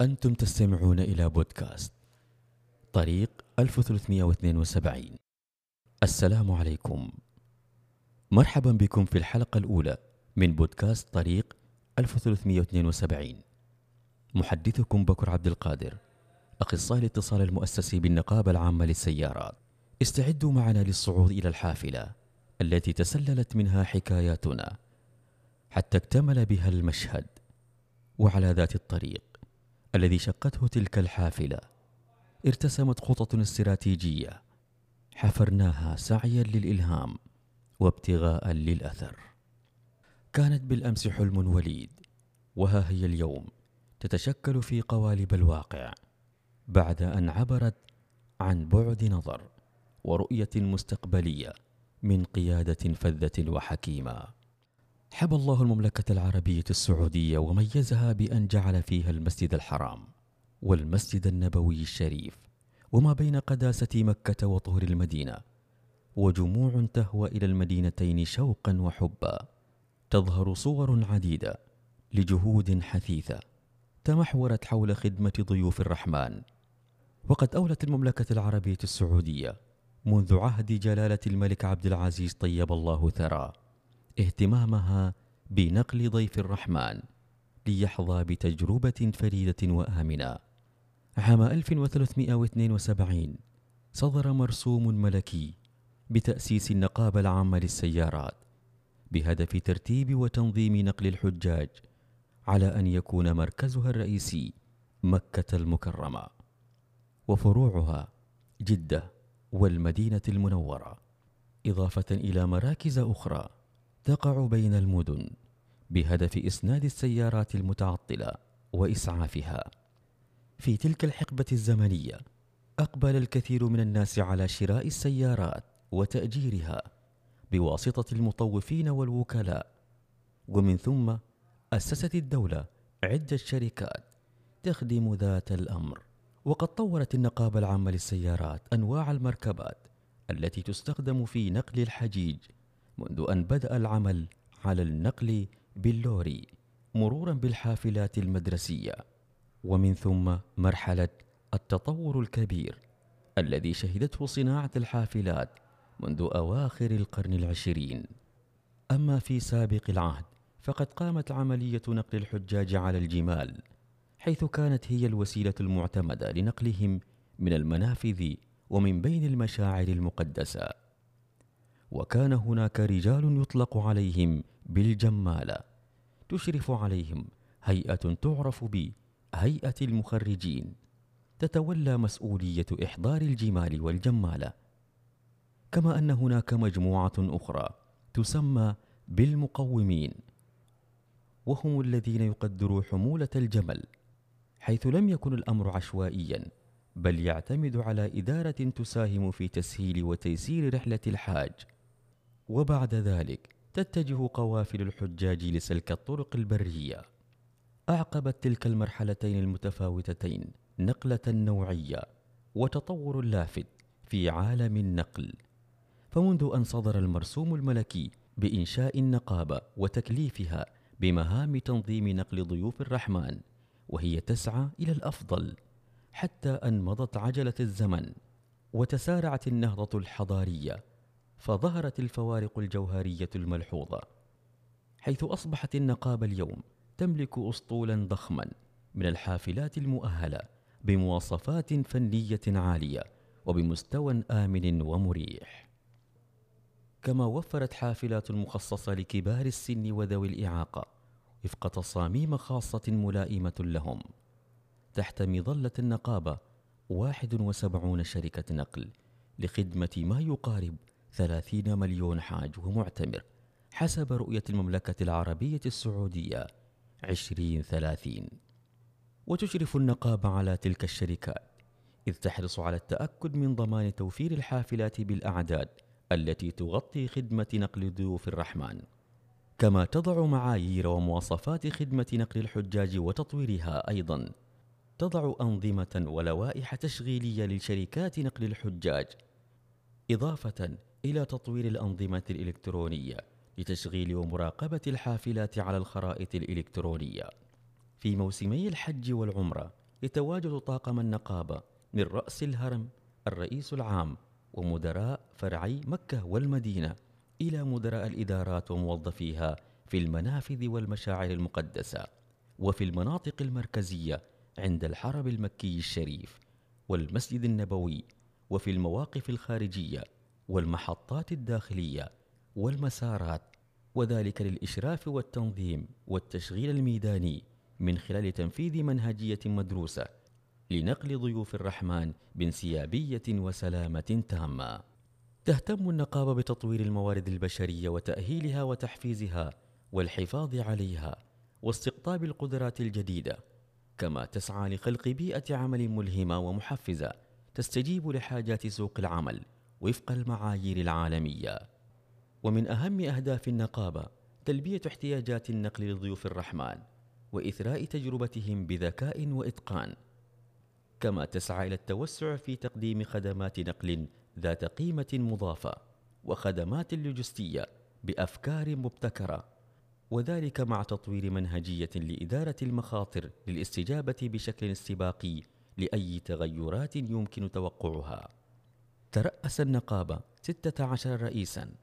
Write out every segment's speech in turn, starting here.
أنتم تستمعون إلى بودكاست طريق 1372 السلام عليكم. مرحبا بكم في الحلقة الأولى من بودكاست طريق 1372 محدثكم بكر عبد القادر أخصائي الاتصال المؤسسي بالنقابة العامة للسيارات. استعدوا معنا للصعود إلى الحافلة التي تسللت منها حكاياتنا حتى اكتمل بها المشهد. وعلى ذات الطريق الذي شقته تلك الحافلة ارتسمت خطط استراتيجية حفرناها سعيا للإلهام وابتغاء للأثر. كانت بالأمس حلم وليد وها هي اليوم تتشكل في قوالب الواقع بعد أن عبرت عن بعد نظر ورؤية مستقبلية من قيادة فذة وحكيمة. حب الله المملكة العربية السعودية وميزها بأن جعل فيها المسجد الحرام والمسجد النبوي الشريف وما بين قداسة مكة وطهر المدينة وجموع تهوى إلى المدينتين شوقا وحبا تظهر صور عديدة لجهود حثيثة تمحورت حول خدمة ضيوف الرحمن. وقد أولت المملكة العربية السعودية منذ عهد جلالة الملك عبد العزيز طيب الله ثراه اهتمامها بنقل ضيف الرحمن ليحظى بتجربة فريدة وآمنة. عام 1372 صدر مرسوم ملكي بتأسيس النقابة العامة للسيارات بهدف ترتيب وتنظيم نقل الحجاج على أن يكون مركزها الرئيسي مكة المكرمة وفروعها جدة والمدينة المنورة إضافة إلى مراكز أخرى تقع بين المدن بهدف إسناد السيارات المتعطلة وإسعافها. في تلك الحقبة الزمنية أقبل الكثير من الناس على شراء السيارات وتأجيرها بواسطة المطوفين والوكلاء. ومن ثم أسست الدولة عدة شركات تخدم ذات الأمر. وقد طورت النقابة العامة للسيارات أنواع المركبات التي تستخدم في نقل الحجيج منذ أن بدأ العمل على النقل باللوري مرورا بالحافلات المدرسية. ومن ثم مرحلة التطور الكبير الذي شهدته صناعة الحافلات منذ أواخر القرن العشرين. أما في سابق العهد فقد قامت عملية نقل الحجاج على الجمال حيث كانت هي الوسيلة المعتمدة لنقلهم من المنافذ ومن بين المشاعر المقدسة. وكان هناك رجال يطلق عليهم بالجمالة تشرف عليهم هيئة تعرف بهيئة المخرجين تتولى مسؤولية إحضار الجمال والجمالة. كما أن هناك مجموعة أخرى تسمى بالمقومين وهم الذين يقدروا حمولة الجمل حيث لم يكن الأمر عشوائيا بل يعتمد على إدارة تساهم في تسهيل وتيسير رحلة الحاج. وبعد ذلك تتجه قوافل الحجاج لسلك الطرق البرية. أعقبت تلك المرحلتين المتفاوتتين نقلة نوعية وتطور لافت في عالم النقل. فمنذ أن صدر المرسوم الملكي بإنشاء النقابة وتكليفها بمهام تنظيم نقل ضيوف الرحمن وهي تسعى إلى الأفضل حتى أن مضت عجلة الزمن وتسارعت النهضة الحضارية فظهرت الفوارق الجوهرية الملحوظة حيث أصبحت النقابه اليوم تملك اسطولا ضخما من الحافلات المؤهلة بمواصفات فنية عالية وبمستوى آمن ومريح. كما وفرت حافلات مخصصة لكبار السن وذوي الإعاقة وفق تصاميم خاصة ملائمة لهم تحت مظلة النقابة 71 شركة نقل لخدمة ما يقارب ثلاثين مليون حاج ومعتمر حسب رؤية المملكة العربية السعودية. عشرين ثلاثين. وتشرف النقابة على تلك الشركات إذ تحرص على التأكد من ضمان توفير الحافلات بالأعداد التي تغطي خدمة نقل ضيوف الرحمن. كما تضع معايير ومواصفات خدمة نقل الحجاج وتطويرها أيضا. تضع أنظمة ولوائح تشغيلية لشركات نقل الحجاج إضافة إلى تطوير الأنظمة الإلكترونية لتشغيل ومراقبة الحافلات على الخرائط الإلكترونية. في موسمي الحج والعمرة يتواجد طاقم النقابة من رأس الهرم الرئيس العام ومدراء فرعي مكة والمدينة إلى مدراء الإدارات وموظفيها في المنافذ والمشاعر المقدسة وفي المناطق المركزية عند الحرم المكي الشريف والمسجد النبوي وفي المواقف الخارجية والمحطات الداخلية والمسارات وذلك للإشراف والتنظيم والتشغيل الميداني من خلال تنفيذ منهجية مدروسة لنقل ضيوف الرحمن بانسيابية وسلامة تامة. تهتم النقابة بتطوير الموارد البشرية وتأهيلها وتحفيزها والحفاظ عليها واستقطاب القدرات الجديدة، كما تسعى لخلق بيئة عمل ملهمة ومحفزة تستجيب لحاجات سوق العمل وفق المعايير العالمية. ومن أهم أهداف النقابة تلبية احتياجات النقل لضيوف الرحمن وإثراء تجربتهم بذكاء وإتقان كما تسعى إلى التوسع في تقديم خدمات نقل ذات قيمة مضافة وخدمات لوجستية بأفكار مبتكرة وذلك مع تطوير منهجية لإدارة المخاطر للاستجابة بشكل استباقي لأي تغيرات يمكن توقعها. ترأس النقابة 16 رئيساً.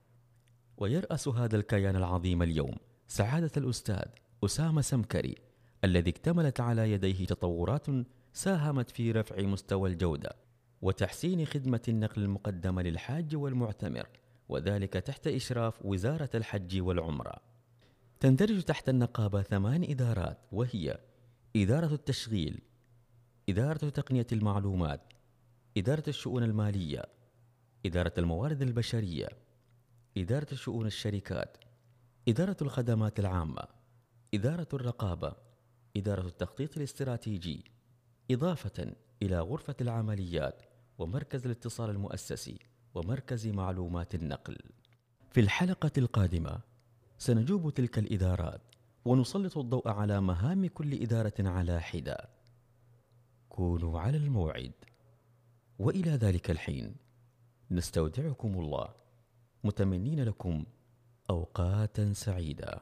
ويرأس هذا الكيان العظيم اليوم سعادة الأستاذ أسامة سمكري الذي اكتملت على يديه تطورات ساهمت في رفع مستوى الجودة وتحسين خدمة النقل المقدمة للحاج والمعتمر وذلك تحت إشراف وزارة الحج والعمرة. تندرج تحت النقابة ثمان إدارات وهي إدارة التشغيل إدارة تقنية المعلومات إدارة الشؤون المالية إدارة الموارد البشرية إدارة شؤون الشركات إدارة الخدمات العامة إدارة الرقابة إدارة التخطيط الاستراتيجي إضافة إلى غرفة العمليات ومركز الاتصال المؤسسي ومركز معلومات النقل. في الحلقة القادمة سنجوب تلك الإدارات ونسلط الضوء على مهام كل إدارة على حدة. كونوا على الموعد. وإلى ذلك الحين نستودعكم الله متمنين لكم أوقاتا سعيدة.